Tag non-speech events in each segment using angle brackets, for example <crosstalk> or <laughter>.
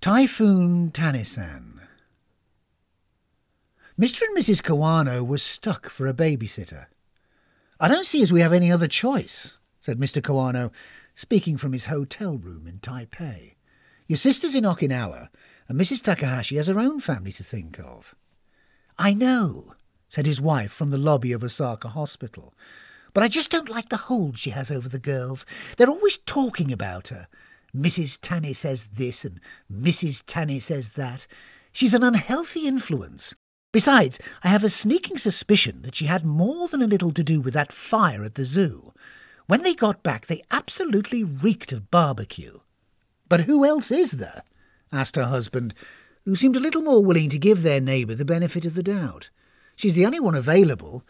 Typhoon Tanisan. Mr. and Mrs. Kawano were stuck for a babysitter. I don't see as we have any other choice, said Mr. Kawano, speaking from his hotel room in Taipei. Your sister's in Okinawa, and Mrs. Takahashi has her own family to think of. I know, said his wife from the lobby of Osaka Hospital, but I just don't like the hold she has over the girls. They're always talking about her. Mrs. Tanny says this and Mrs. Tanny says that. She's an unhealthy influence. Besides, I have a sneaking suspicion that she had more than a little to do with that fire at the zoo. When they got back, they absolutely reeked of barbecue. But who else is there? asked her husband, who seemed a little more willing to give their neighbour the benefit of the doubt. She's the only one available,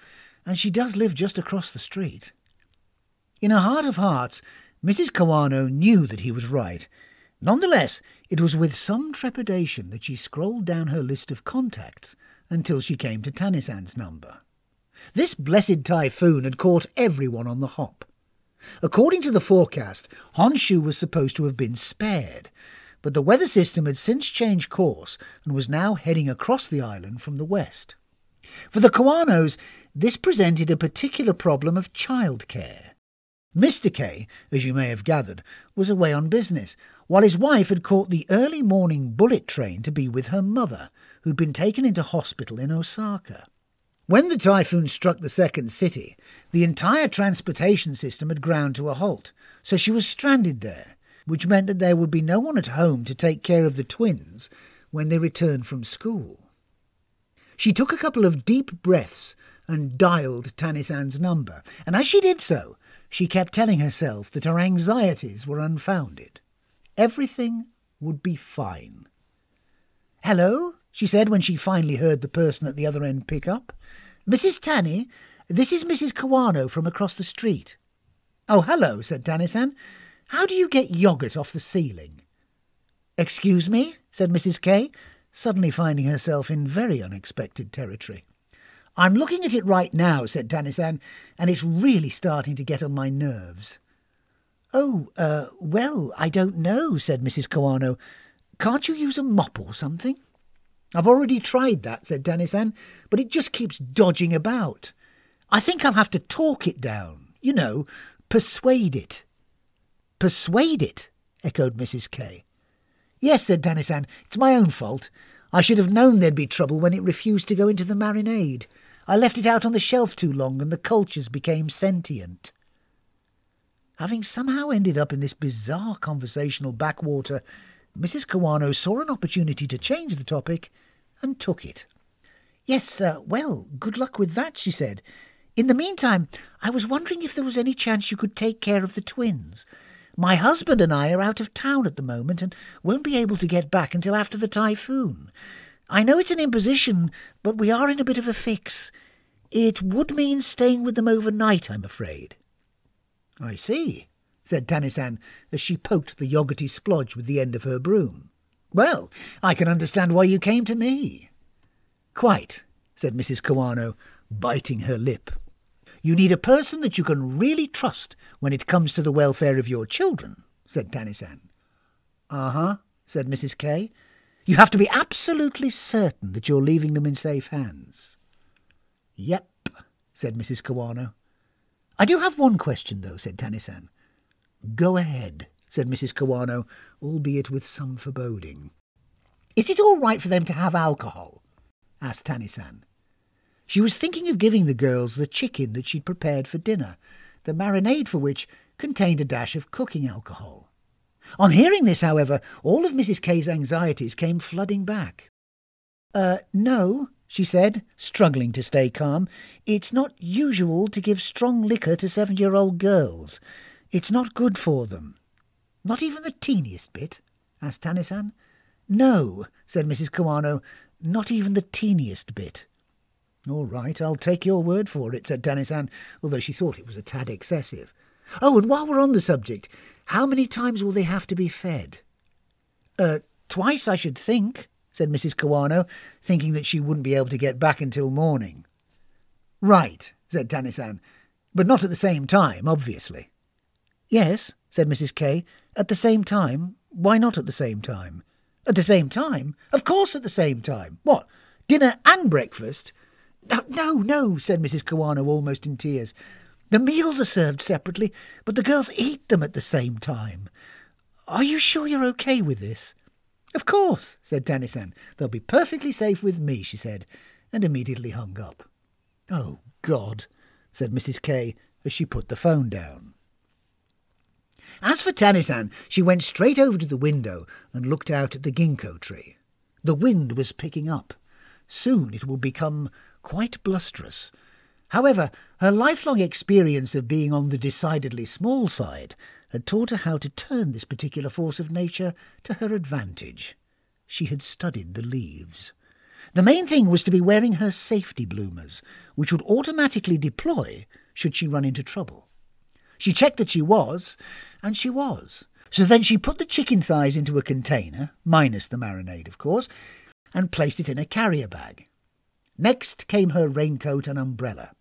and she does live just across the street. In her heart of hearts, Mrs. Kawano knew that he was right. Nonetheless, it was with some trepidation that she scrolled down her list of contacts until she came to Tanisan's number. This blessed typhoon had caught everyone on the hop. According to the forecast, Honshu was supposed to have been spared, but the weather system had since changed course and was now heading across the island from the west. For the Kawanos, this presented a particular problem of childcare. Mr. K, as you may have gathered, was away on business, while his wife had caught the early morning bullet train to be with her mother, who'd been taken into hospital in Osaka. When the typhoon struck the second city, the entire transportation system had ground to a halt, so she was stranded there, which meant that there would be no one at home to take care of the twins when they returned from school. She took a couple of deep breaths and dialed Tanisan's number, and as she did so, she kept telling herself that her anxieties were unfounded. Everything would be fine. Hello, she said when she finally heard the person at the other end pick up. Mrs. Tanny, this is Mrs. Kawano from across the street. Oh, hello, said Tanisan. How do you get yoghurt off the ceiling? Excuse me, said Mrs. K, suddenly finding herself in very unexpected territory. I'm looking at it right now, said Tanisan, and it's really starting to get on my nerves. Oh, uh, well, I don't know, said Mrs. Kawano. Can't you use a mop or something? I've already tried that, said Tanisan, but it just keeps dodging about. I think I'll have to talk it down. You know, persuade it. Persuade it? echoed Mrs. K. Yes, said Tanisan, it's my own fault. I should have known there'd be trouble when it refused to go into the marinade. I left it out on the shelf too long and the cultures became sentient. Having somehow ended up in this bizarre conversational backwater, Mrs. Kawano saw an opportunity to change the topic and took it. Yes, uh, well, good luck with that, she said. In the meantime, I was wondering if there was any chance you could take care of the twins. My husband and I are out of town at the moment and won't be able to get back until after the typhoon. I know it's an imposition, but we are in a bit of a fix. It would mean staying with them overnight, I'm afraid. I see, said Tanisan as she poked the yogurty splodge with the end of her broom. Well, I can understand why you came to me. Quite, said Mrs. Kawano, biting her lip. You need a person that you can really trust when it comes to the welfare of your children, said Tanisan. Uh-huh, said Mrs. K, you have to be absolutely certain that you're leaving them in safe hands. Yep, said Mrs. Kawano. I do have one question, though, said Tanisan. Go ahead, said Mrs. Kawano, albeit with some foreboding. Is it all right for them to have alcohol? asked Tanisan. She was thinking of giving the girls the chicken that she'd prepared for dinner, the marinade for which contained a dash of cooking alcohol. On hearing this, however, all of Mrs. K's anxieties came flooding back. Uh, no, she said, struggling to stay calm. It's not usual to give strong liquor to seven year old girls. It's not good for them. Not even the teeniest bit? asked Tanisan. No, said Mrs. Kawano, not even the teeniest bit. All right, I'll take your word for it, said Tanisan, although she thought it was a tad excessive. Oh, and while we're on the subject, how many times will they have to be fed? Uh, twice, I should think, said Mrs. Kawano, thinking that she wouldn't be able to get back until morning. Right, said Tanisan, but not at the same time, obviously. Yes, said Mrs. K, at the same time. Why not at the same time? At the same time? Of course at the same time. What? Dinner and breakfast? No, no, no, said Mrs. Kawano almost in tears. The meals are served separately, but the girls eat them at the same time. Are you sure you're okay with this? Of course, said Tanisan. They'll be perfectly safe with me, she said, and immediately hung up. Oh, God, said Mrs. K as she put the phone down. As for Tanisan, she went straight over to the window and looked out at the ginkgo tree. The wind was picking up. Soon it would become quite blusterous. However, her lifelong experience of being on the decidedly small side had taught her how to turn this particular force of nature to her advantage. She had studied the leaves. The main thing was to be wearing her safety bloomers, which would automatically deploy should she run into trouble. She checked that she was, and she was. So then she put the chicken thighs into a container, minus the marinade, of course, and placed it in a carrier bag. Next came her raincoat and umbrella.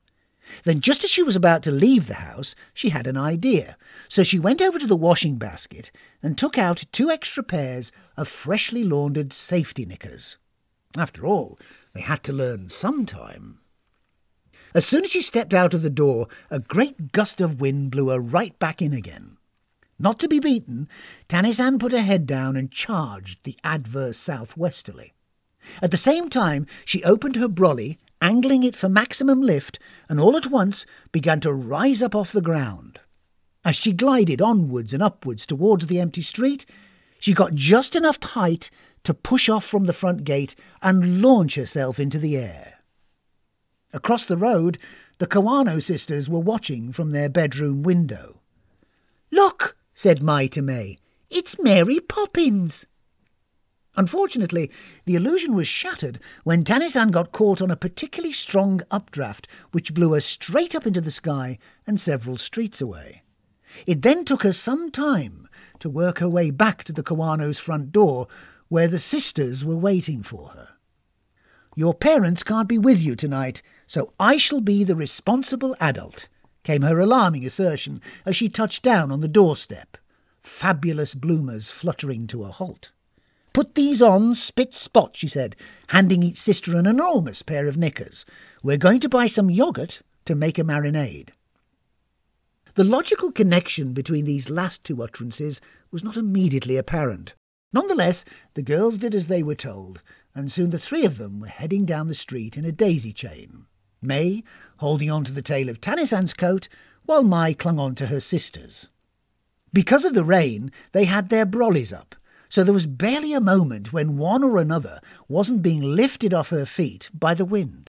Then, just as she was about to leave the house, she had an idea. So she went over to the washing basket and took out two extra pairs of freshly laundered safety knickers. After all, they had to learn some time. As soon as she stepped out of the door, a great gust of wind blew her right back in again. Not to be beaten, Tanisan put her head down and charged the adverse southwesterly. At the same time, she opened her brolly, angling it for maximum lift, and all at once began to rise up off the ground. As she glided onwards and upwards towards the empty street, she got just enough height to push off from the front gate and launch herself into the air. Across the road, the Kawano sisters were watching from their bedroom window. Look, said Mai to May, it's Mary Poppins. Unfortunately, the illusion was shattered when Tanisan got caught on a particularly strong updraft which blew her straight up into the sky and several streets away. It then took her some time to work her way back to the Kawano's front door, where the sisters were waiting for her. Your parents can't be with you tonight, so I shall be the responsible adult, came her alarming assertion as she touched down on the doorstep, fabulous bloomers fluttering to a halt. Put these on spit spot, she said, handing each sister an enormous pair of knickers. We're going to buy some yoghurt to make a marinade. The logical connection between these last two utterances was not immediately apparent. Nonetheless, the girls did as they were told, and soon the three of them were heading down the street in a daisy chain. May holding on to the tail of Tanisan's coat, while Mai clung on to her sister's. Because of the rain, they had their brollies up, so there was barely a moment when one or another wasn't being lifted off her feet by the wind.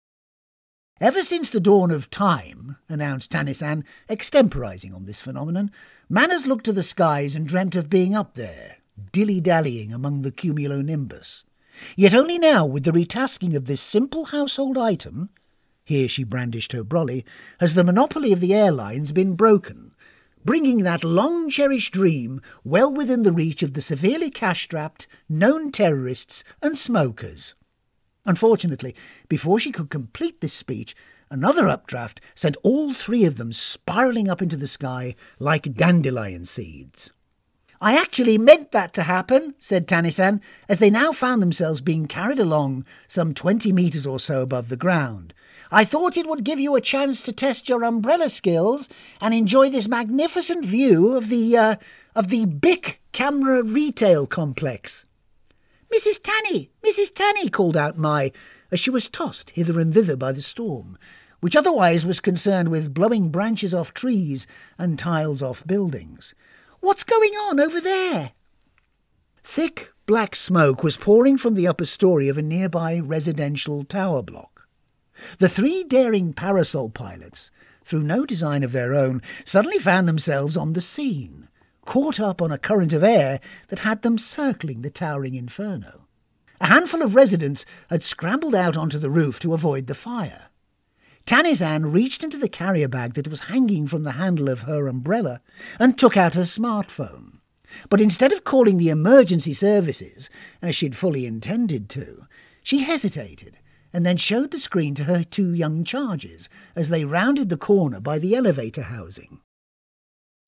Ever since the dawn of time, announced Tanisan, extemporizing on this phenomenon, man has looked to the skies and dreamt of being up there, dilly-dallying among the cumulonimbus. Yet only now, with the retasking of this simple household item, here she brandished her brolly, has the monopoly of the airlines been broken, bringing that long cherished dream well within the reach of the severely cash strapped, known terrorists and smokers. Unfortunately, before she could complete this speech, another updraft sent all three of them spiralling up into the sky like dandelion seeds. I actually meant that to happen, said Tanisan, as they now found themselves being carried along some twenty metres or so above the ground, I thought it would give you a chance to test your umbrella skills and enjoy this magnificent view of the, uh, of the Bic Camera Retail Complex. Mrs. Tanny, Mrs. Tanny, called out Mai, as she was tossed hither and thither by the storm, which otherwise was concerned with blowing branches off trees and tiles off buildings. What's going on over there? Thick black smoke was pouring from the upper story of a nearby residential tower block. The three daring parasol pilots, through no design of their own, suddenly found themselves on the scene, caught up on a current of air that had them circling the towering inferno. A handful of residents had scrambled out onto the roof to avoid the fire. Tanisan reached into the carrier bag that was hanging from the handle of her umbrella and took out her smartphone. But instead of calling the emergency services, as she'd fully intended to, she hesitated and then showed the screen to her two young charges as they rounded the corner by the elevator housing.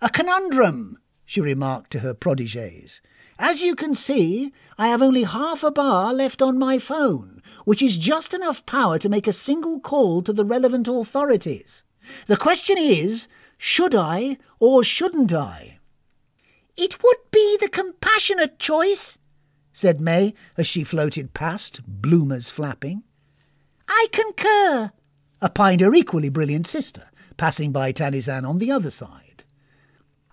A conundrum, she remarked to her protégés, As you can see, I have only half a bar left on my phone, which is just enough power to make a single call to the relevant authorities. The question is, should I or shouldn't I? It would be the compassionate choice, said May as she floated past, bloomers flapping. I concur, opined her equally brilliant sister, passing by Tanisan on the other side.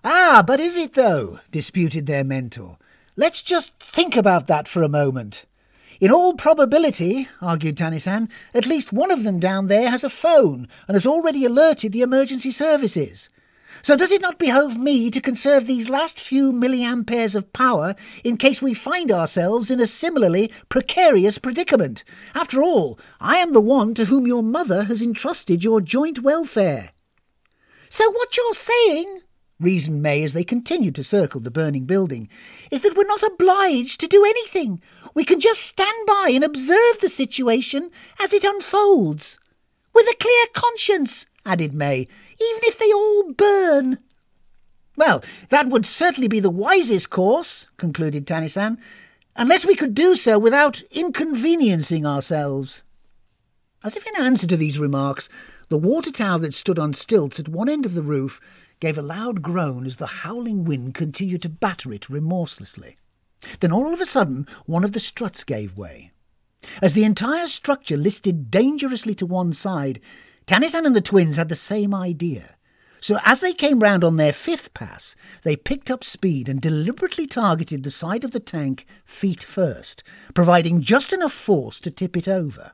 Ah, but is it though? disputed their mentor. Let's just think about that for a moment. In all probability, argued Tanisan, at least one of them down there has a phone and has already alerted the emergency services. So does it not behove me to conserve these last few milliamperes of power in case we find ourselves in a similarly precarious predicament? After all, I am the one to whom your mother has entrusted your joint welfare. So what you're saying, reasoned May as they continued to circle the burning building, is that we're not obliged to do anything. We can just stand by and observe the situation as it unfolds. With a clear conscience, added May, even if they all burn. Well, that would certainly be the wisest course, concluded Tanisan, unless we could do so without inconveniencing ourselves. As if in answer to these remarks, the water tower that stood on stilts at one end of the roof gave a loud groan as the howling wind continued to batter it remorselessly. Then all of a sudden, one of the struts gave way. As the entire structure listed dangerously to one side, Tanisan and the twins had the same idea. So as they came round on their fifth pass, they picked up speed and deliberately targeted the side of the tank feet first, providing just enough force to tip it over.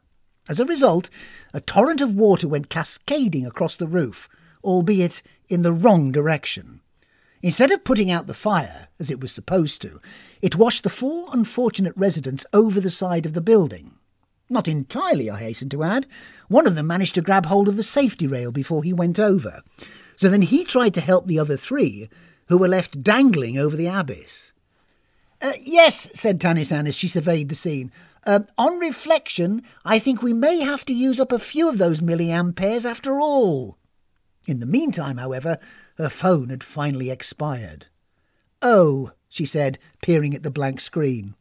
As a result, a torrent of water went cascading across the roof, albeit in the wrong direction. Instead of putting out the fire, as it was supposed to, it washed the four unfortunate residents over the side of the building. Not entirely, I hasten to add. One of them managed to grab hold of the safety rail before he went over. So then he tried to help the other three, who were left dangling over the abyss. Uh, yes, said Tanisan as she surveyed the scene. Um, on reflection, I think we may have to use up a few of those milliamperes after all. In the meantime, however, her phone had finally expired. Oh, she said, peering at the blank screen.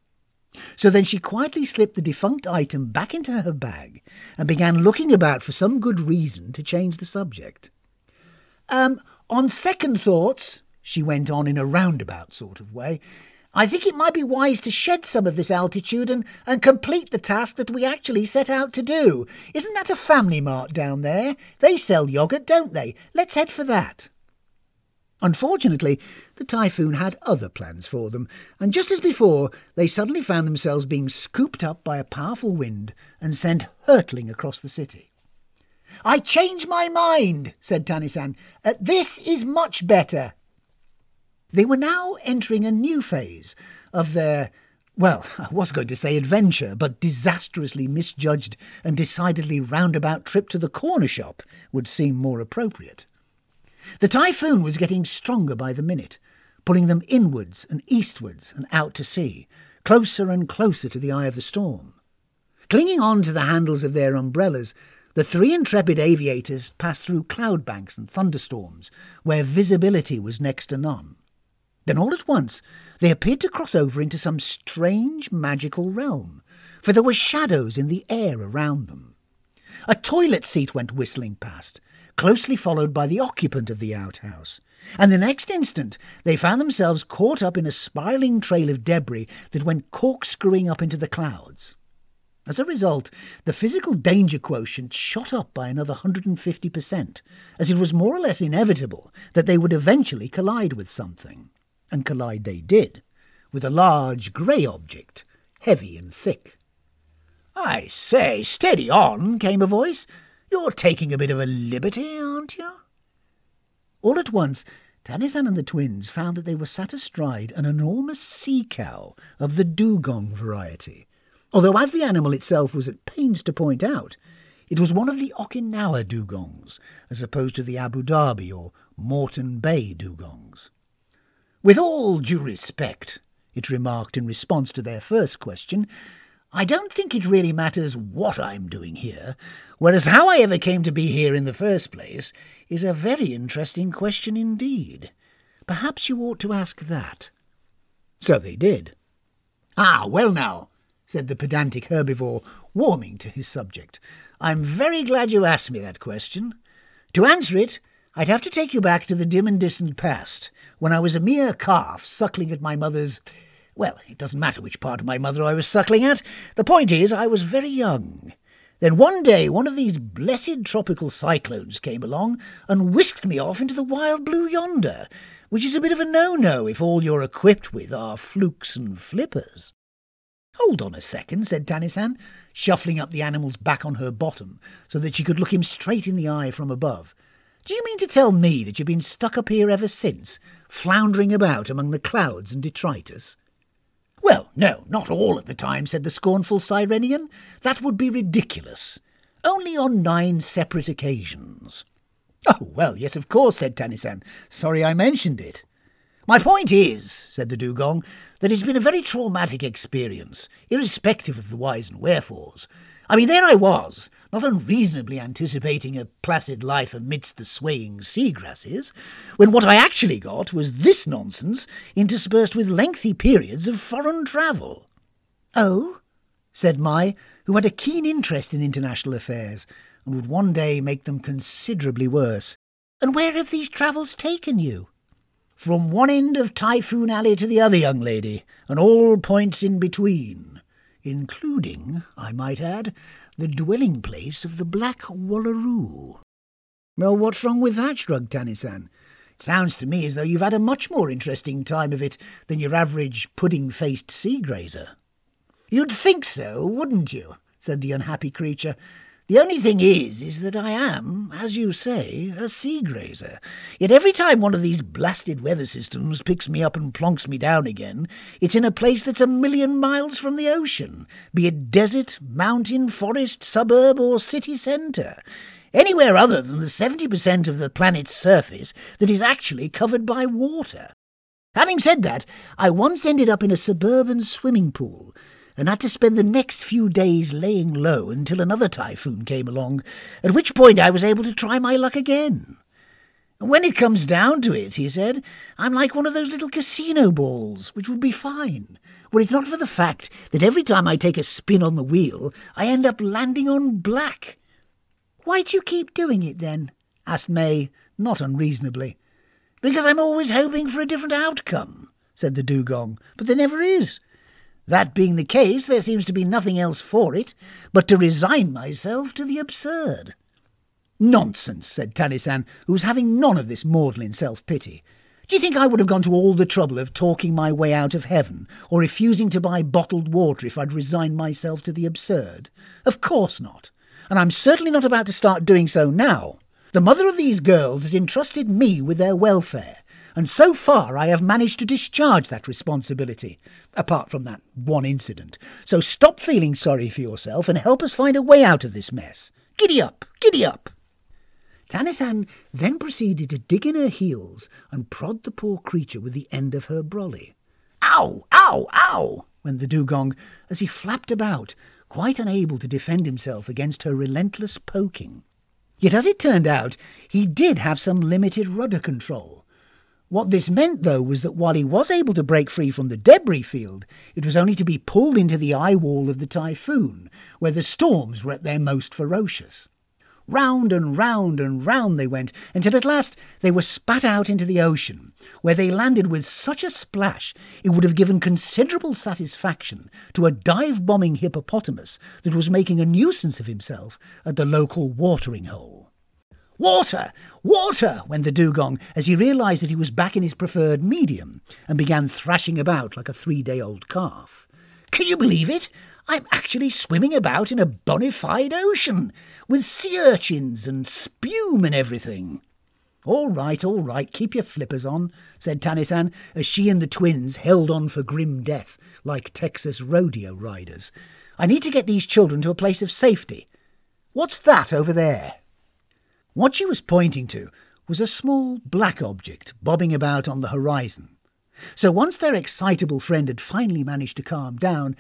So then she quietly slipped the defunct item back into her bag and began looking about for some good reason to change the subject. Um, on second thoughts, she went on in a roundabout sort of way, I think it might be wise to shed some of this altitude and, and complete the task that we actually set out to do. Isn't that a family mart down there? They sell yoghurt, don't they? Let's head for that. Unfortunately, the typhoon had other plans for them, and just as before, they suddenly found themselves being scooped up by a powerful wind and sent hurtling across the city. I change my mind, said Tanisan. Uh, this is much better. They were now entering a new phase of their, well, <laughs> I was going to say adventure, but disastrously misjudged and decidedly roundabout trip to the corner shop would seem more appropriate. The typhoon was getting stronger by the minute, pulling them inwards and eastwards and out to sea, closer and closer to the eye of the storm. Clinging on to the handles of their umbrellas, the three intrepid aviators passed through cloud banks and thunderstorms, where visibility was next to none. Then all at once they appeared to cross over into some strange magical realm, for there were shadows in the air around them. A toilet seat went whistling past, closely followed by the occupant of the outhouse, and the next instant they found themselves caught up in a spiralling trail of debris that went corkscrewing up into the clouds. As a result, the physical danger quotient shot up by another 150%, as it was more or less inevitable that they would eventually collide with something and collide they did, with a large grey object, heavy and thick. I say, steady on, came a voice. You're taking a bit of a liberty, aren't you? All at once, Tanisan and the twins found that they were sat astride an enormous sea cow of the dugong variety, although as the animal itself was at pains to point out, it was one of the Okinawa dugongs, as opposed to the Abu Dhabi or Moreton Bay dugongs. With all due respect, it remarked in response to their first question, I don't think it really matters what I'm doing here, whereas how I ever came to be here in the first place is a very interesting question indeed. Perhaps you ought to ask that. So they did. Ah, well now, said the pedantic herbivore, warming to his subject. I'm very glad you asked me that question. To answer it, I'd have to take you back to the dim and distant past, when I was a mere calf suckling at my mother's. Well, it doesn't matter which part of my mother I was suckling at. The point is, I was very young. Then one day one of these blessed tropical cyclones came along and whisked me off into the wild blue yonder, which is a bit of a no-no if all you're equipped with are flukes and flippers. Hold on a second, said Tanisan, shuffling up the animal's back on her bottom so that she could look him straight in the eye from above. Do you mean to tell me that you've been stuck up here ever since, floundering about among the clouds and detritus? Well, no, not all of the time, said the scornful Sirenian. That would be ridiculous. Only on nine separate occasions. Oh, well, yes, of course, said Tanisan. Sorry I mentioned it. My point is, said the dugong, that it's been a very traumatic experience, irrespective of the whys and wherefores. I mean, there I was, not unreasonably anticipating a placid life amidst the swaying sea grasses, when what I actually got was this nonsense interspersed with lengthy periods of foreign travel. Oh, said Mai, who had a keen interest in international affairs, and would one day make them considerably worse. And where have these travels taken you? from one end of Typhoon Alley to the other, young lady, and all points in between, including, I might add, the dwelling place of the Black Wallaroo. Well, what's wrong with that? shrugged Tanisan. It sounds to me as though you've had a much more interesting time of it than your average pudding-faced sea grazer. You'd think so, wouldn't you? said the unhappy creature, the only thing is, is that I am, as you say, a sea grazer. Yet every time one of these blasted weather systems picks me up and plonks me down again, it's in a place that's a million miles from the ocean, be it desert, mountain, forest, suburb, or city centre. Anywhere other than the 70% of the planet's surface that is actually covered by water. Having said that, I once ended up in a suburban swimming pool and had to spend the next few days laying low until another typhoon came along, at which point I was able to try my luck again. When it comes down to it, he said, I'm like one of those little casino balls, which would be fine, were it not for the fact that every time I take a spin on the wheel, I end up landing on black. Why do you keep doing it then? asked May, not unreasonably. Because I'm always hoping for a different outcome, said the dugong, but there never is. That being the case, there seems to be nothing else for it but to resign myself to the absurd. Nonsense, said Tanisan, who was having none of this maudlin self-pity. Do you think I would have gone to all the trouble of talking my way out of heaven, or refusing to buy bottled water if I'd resigned myself to the absurd? Of course not. And I'm certainly not about to start doing so now. The mother of these girls has entrusted me with their welfare, and so far I have managed to discharge that responsibility, apart from that one incident. So stop feeling sorry for yourself and help us find a way out of this mess. Giddy up, giddy up. Tanisan then proceeded to dig in her heels and prod the poor creature with the end of her brolly. Ow, ow, ow, went the dugong as he flapped about, quite unable to defend himself against her relentless poking. Yet as it turned out, he did have some limited rudder control, what this meant, though, was that while he was able to break free from the debris field, it was only to be pulled into the eye wall of the typhoon, where the storms were at their most ferocious. Round and round and round they went, until at last they were spat out into the ocean, where they landed with such a splash it would have given considerable satisfaction to a dive bombing hippopotamus that was making a nuisance of himself at the local watering hole. Water! Water! went the dugong as he realized that he was back in his preferred medium and began thrashing about like a three day old calf. Can you believe it? I'm actually swimming about in a bona fide ocean, with sea urchins and spume and everything. All right, all right, keep your flippers on, said Tanisan, as she and the twins held on for grim death, like Texas rodeo riders. I need to get these children to a place of safety. What's that over there? What she was pointing to was a small black object bobbing about on the horizon. So once their excitable friend had finally managed to calm down,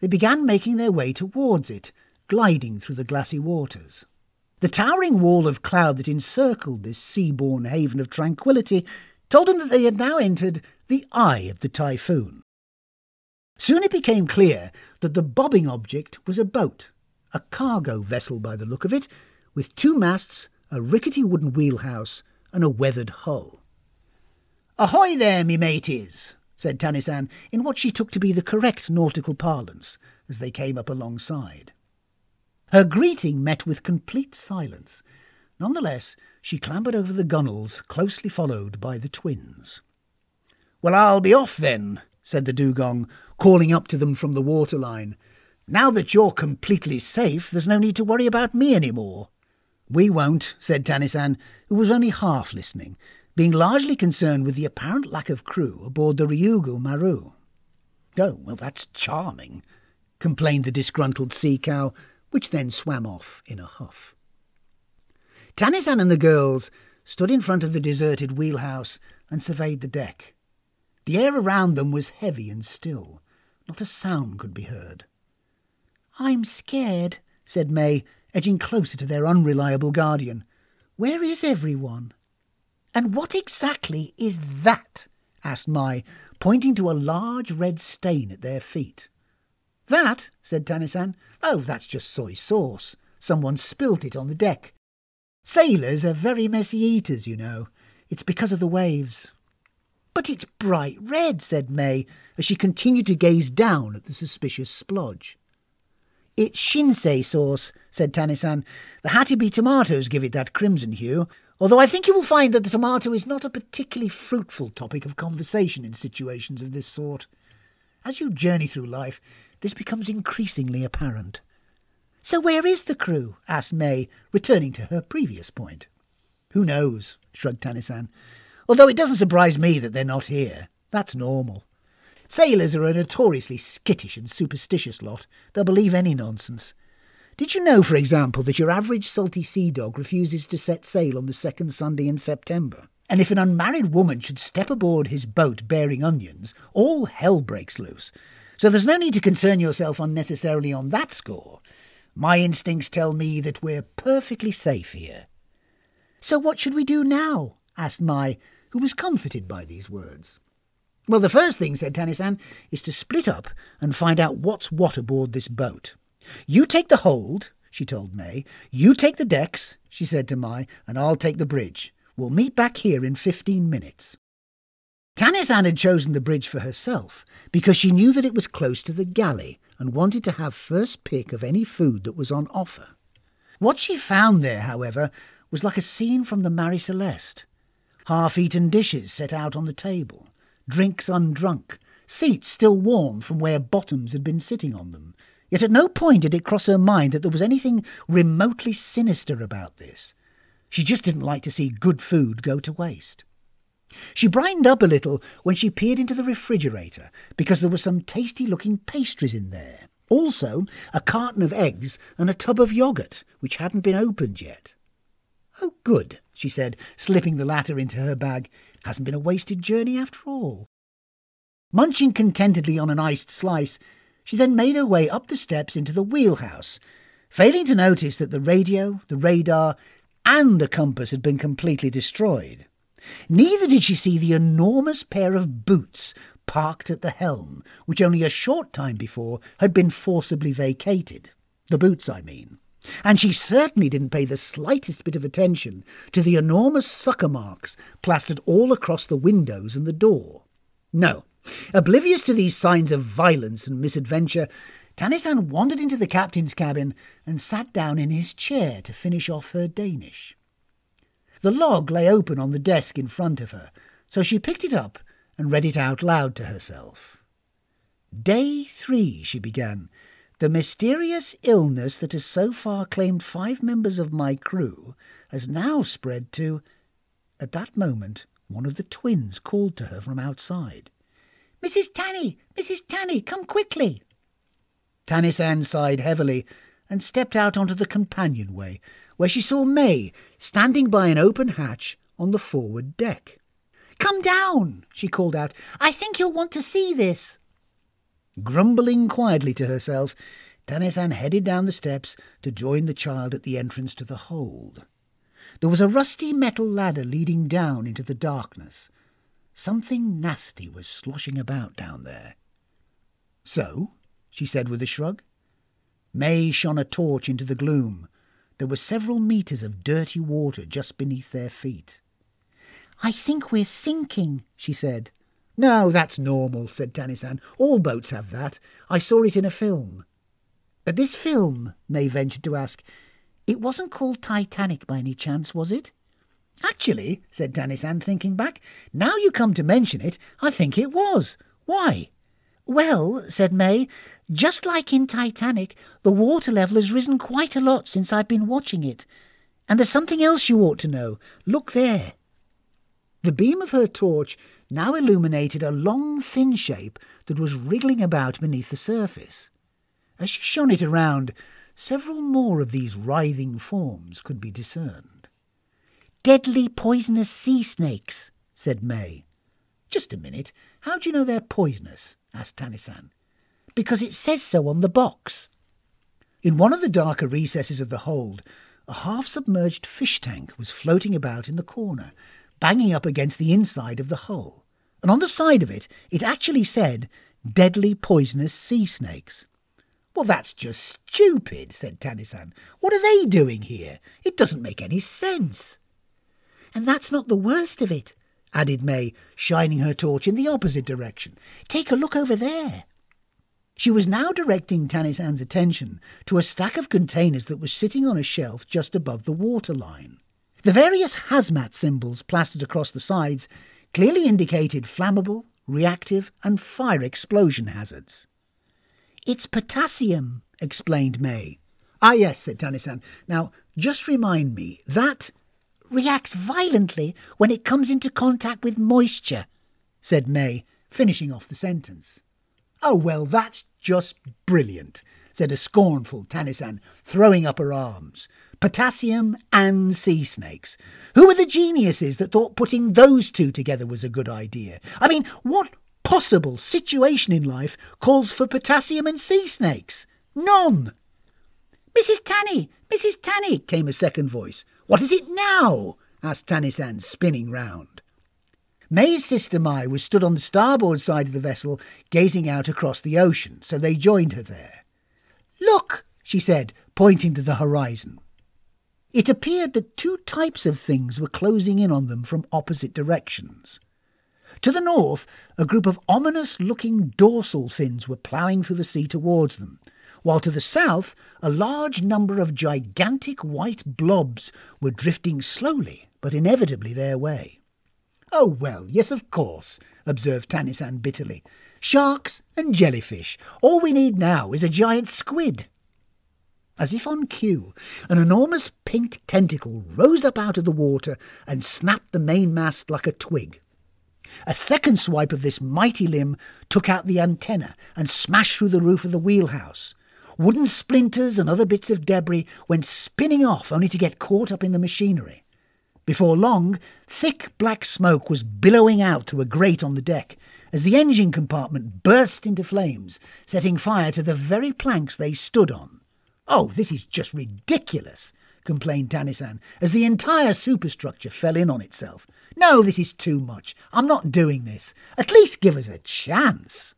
they began making their way towards it, gliding through the glassy waters. The towering wall of cloud that encircled this sea-born haven of tranquillity told them that they had now entered the eye of the typhoon. Soon it became clear that the bobbing object was a boat, a cargo vessel by the look of it, with two masts, a rickety wooden wheelhouse, and a weathered hull. Ahoy there, me mateys, said Tanisan in what she took to be the correct nautical parlance as they came up alongside. Her greeting met with complete silence. Nonetheless, she clambered over the gunwales, closely followed by the twins. Well, I'll be off then, said the dugong, calling up to them from the waterline. Now that you're completely safe, there's no need to worry about me any more. We won't, said Tanisan, who was only half listening, being largely concerned with the apparent lack of crew aboard the Ryugu Maru. Oh, well, that's charming, complained the disgruntled sea cow, which then swam off in a huff. Tanisan and the girls stood in front of the deserted wheelhouse and surveyed the deck. The air around them was heavy and still. Not a sound could be heard. I'm scared, said May, edging closer to their unreliable guardian. Where is everyone? And what exactly is that? asked Mai, pointing to a large red stain at their feet. That, said Tanisan. Oh, that's just soy sauce. Someone spilt it on the deck. Sailors are very messy eaters, you know. It's because of the waves. But it's bright red, said May, as she continued to gaze down at the suspicious splodge. It's shinsei sauce, said Tanisan. The Hatibi tomatoes give it that crimson hue, although I think you will find that the tomato is not a particularly fruitful topic of conversation in situations of this sort. As you journey through life, this becomes increasingly apparent. So where is the crew? asked May, returning to her previous point. Who knows? shrugged Tanisan. Although it doesn't surprise me that they're not here. That's normal. Sailors are a notoriously skittish and superstitious lot. They'll believe any nonsense. Did you know, for example, that your average salty sea dog refuses to set sail on the second Sunday in September? And if an unmarried woman should step aboard his boat bearing onions, all hell breaks loose. So there's no need to concern yourself unnecessarily on that score. My instincts tell me that we're perfectly safe here. So what should we do now? asked Mai, who was comforted by these words. Well, the first thing, said Tanisan, is to split up and find out what's what aboard this boat. You take the hold, she told May. You take the decks, she said to Mai, and I'll take the bridge. We'll meet back here in fifteen minutes. Tanisan had chosen the bridge for herself because she knew that it was close to the galley and wanted to have first pick of any food that was on offer. What she found there, however, was like a scene from the Marie Celeste. Half-eaten dishes set out on the table, drinks undrunk, seats still warm from where bottoms had been sitting on them. Yet at no point did it cross her mind that there was anything remotely sinister about this. She just didn't like to see good food go to waste. She brightened up a little when she peered into the refrigerator because there were some tasty looking pastries in there. Also, a carton of eggs and a tub of yoghurt, which hadn't been opened yet. Oh, good, she said, slipping the latter into her bag. Hasn't been a wasted journey after all. Munching contentedly on an iced slice, she then made her way up the steps into the wheelhouse, failing to notice that the radio, the radar, and the compass had been completely destroyed. Neither did she see the enormous pair of boots parked at the helm, which only a short time before had been forcibly vacated. The boots, I mean. And she certainly didn't pay the slightest bit of attention to the enormous sucker marks plastered all across the windows and the door. No, oblivious to these signs of violence and misadventure, Tanisan wandered into the captain's cabin and sat down in his chair to finish off her Danish. The log lay open on the desk in front of her, so she picked it up and read it out loud to herself. Day three, she began. The mysterious illness that has so far claimed five members of my crew has now spread to. At that moment, one of the twins called to her from outside. Mrs. Tanny! Mrs. Tanny, come quickly! Tanisan sighed heavily and stepped out onto the companionway, where she saw May standing by an open hatch on the forward deck. Come down, she called out. I think you'll want to see this. Grumbling quietly to herself, Tanisan headed down the steps to join the child at the entrance to the hold. There was a rusty metal ladder leading down into the darkness. Something nasty was sloshing about down there. So? she said with a shrug. May shone a torch into the gloom. There were several metres of dirty water just beneath their feet. I think we're sinking, she said. No, that's normal, said Tanisan. All boats have that. I saw it in a film. But this film, May ventured to ask, it wasn't called Titanic by any chance, was it? Actually, said Tanisan, thinking back, now you come to mention it, I think it was. Why? Well, said May, just like in Titanic, the water level has risen quite a lot since I've been watching it. And there's something else you ought to know. Look there. The beam of her torch now illuminated a long, thin shape that was wriggling about beneath the surface. As she shone it around, several more of these writhing forms could be discerned. Deadly poisonous sea snakes, said May. Just a minute. How do you know they're poisonous? asked Tanisan. Because it says so on the box. In one of the darker recesses of the hold, a half submerged fish tank was floating about in the corner, banging up against the inside of the hull. And on the side of it, it actually said, Deadly poisonous sea snakes. Well, that's just stupid, said Tanisan. What are they doing here? It doesn't make any sense. And that's not the worst of it, added May, shining her torch in the opposite direction. Take a look over there. She was now directing Tanisan's attention to a stack of containers that was sitting on a shelf just above the waterline. The various hazmat symbols plastered across the sides clearly indicated flammable, reactive, and fire explosion hazards. It's potassium, explained May. Ah, yes, said Tanisan. Now, just remind me, that reacts violently when it comes into contact with moisture, said May, finishing off the sentence. Oh, well, that's just brilliant, said a scornful Tanisan, throwing up her arms. Potassium and sea snakes. Who were the geniuses that thought putting those two together was a good idea? I mean, what possible situation in life calls for potassium and sea snakes? None. Mrs. Tanny, Mrs. Tanny, came a second voice. What is it now? asked Tanisan, spinning round. May's sister Mai was stood on the starboard side of the vessel, gazing out across the ocean, so they joined her there. Look, she said, pointing to the horizon. It appeared that two types of things were closing in on them from opposite directions. To the north, a group of ominous looking dorsal fins were ploughing through the sea towards them, while to the south, a large number of gigantic white blobs were drifting slowly but inevitably their way. Oh, well, yes, of course, observed Tanisan bitterly. Sharks and jellyfish. All we need now is a giant squid. As if on cue, an enormous pink tentacle rose up out of the water and snapped the mainmast like a twig. A second swipe of this mighty limb took out the antenna and smashed through the roof of the wheelhouse. Wooden splinters and other bits of debris went spinning off only to get caught up in the machinery. Before long, thick black smoke was billowing out through a grate on the deck as the engine compartment burst into flames, setting fire to the very planks they stood on. Oh, this is just ridiculous, complained Tanisan, as the entire superstructure fell in on itself. No, this is too much. I'm not doing this. At least give us a chance.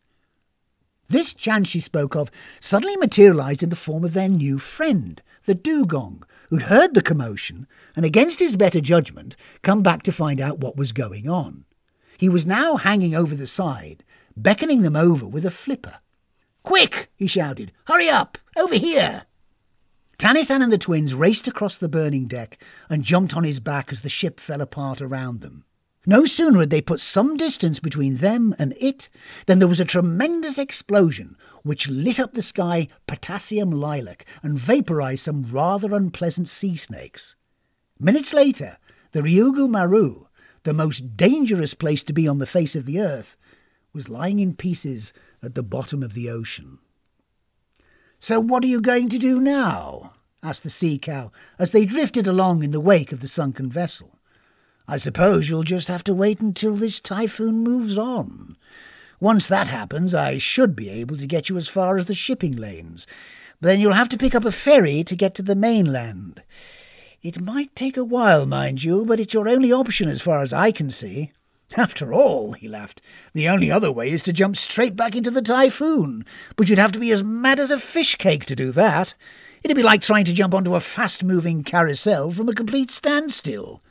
This chance she spoke of suddenly materialized in the form of their new friend, the dugong, who'd heard the commotion and, against his better judgment, come back to find out what was going on. He was now hanging over the side, beckoning them over with a flipper. Quick! he shouted. Hurry up! Over here! Tanisan and the twins raced across the burning deck and jumped on his back as the ship fell apart around them. No sooner had they put some distance between them and it than there was a tremendous explosion which lit up the sky potassium lilac and vaporized some rather unpleasant sea snakes. Minutes later, the Ryugu Maru, the most dangerous place to be on the face of the earth, was lying in pieces at the bottom of the ocean. So what are you going to do now? asked the sea cow as they drifted along in the wake of the sunken vessel. I suppose you'll just have to wait until this typhoon moves on. Once that happens, I should be able to get you as far as the shipping lanes. Then you'll have to pick up a ferry to get to the mainland. It might take a while, mind you, but it's your only option as far as I can see. After all, he laughed, the only other way is to jump straight back into the typhoon. But you'd have to be as mad as a fish cake to do that. It'd be like trying to jump onto a fast moving carousel from a complete standstill.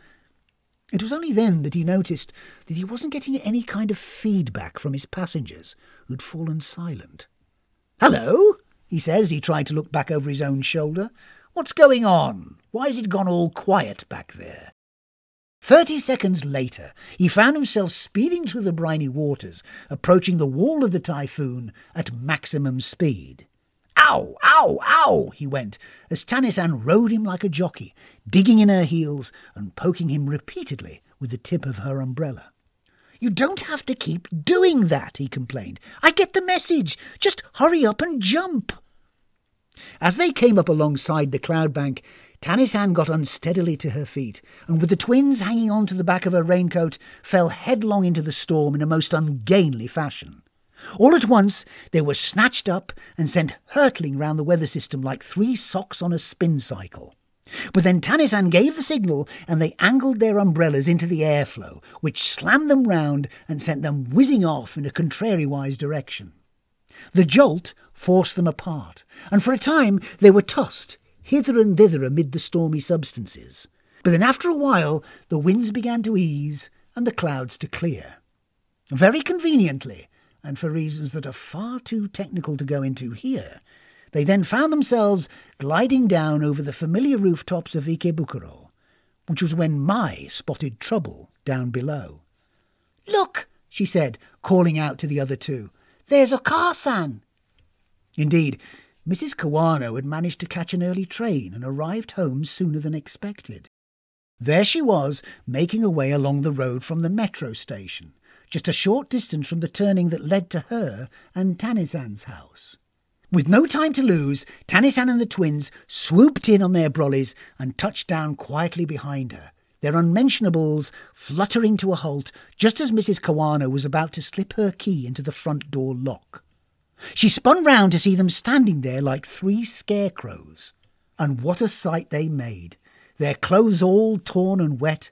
It was only then that he noticed that he wasn't getting any kind of feedback from his passengers, who'd fallen silent. Hello, he said as he tried to look back over his own shoulder. What's going on? Why has it gone all quiet back there? Thirty seconds later, he found himself speeding through the briny waters, approaching the wall of the typhoon at maximum speed. Ow, ow, ow, he went, as Tanisan rode him like a jockey, digging in her heels and poking him repeatedly with the tip of her umbrella. You don't have to keep doing that, he complained. I get the message. Just hurry up and jump. As they came up alongside the cloud bank, Tanisan got unsteadily to her feet, and with the twins hanging on to the back of her raincoat, fell headlong into the storm in a most ungainly fashion. All at once they were snatched up and sent hurtling round the weather system like three socks on a spin cycle. But then Tanisan gave the signal, and they angled their umbrellas into the airflow, which slammed them round and sent them whizzing off in a contrariwise direction. The jolt forced them apart, and for a time they were tossed hither and thither amid the stormy substances. But then after a while the winds began to ease and the clouds to clear. Very conveniently, and for reasons that are far too technical to go into here, they then found themselves gliding down over the familiar rooftops of Ikebukuro, which was when Mai spotted trouble down below. Look, she said, calling out to the other two. There's a car, Okasan. Indeed, Mrs. Kawano had managed to catch an early train and arrived home sooner than expected. There she was, making her way along the road from the metro station, just a short distance from the turning that led to her and Tanisan's house. With no time to lose, Tanisan and the twins swooped in on their brollies and touched down quietly behind her, their unmentionables fluttering to a halt just as Mrs. Kawano was about to slip her key into the front door lock. She spun round to see them standing there like three scarecrows. And what a sight they made! Their clothes all torn and wet,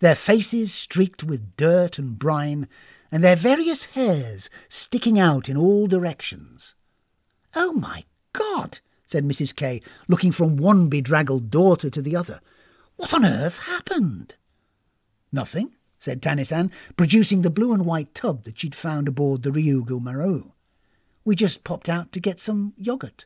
their faces streaked with dirt and brine, and their various hairs sticking out in all directions. Oh, my God! said Mrs. K, looking from one bedraggled daughter to the other. What on earth happened? Nothing, said Tanisan, producing the blue and white tub that she'd found aboard the Ryugu Maru. We just popped out to get some yoghurt.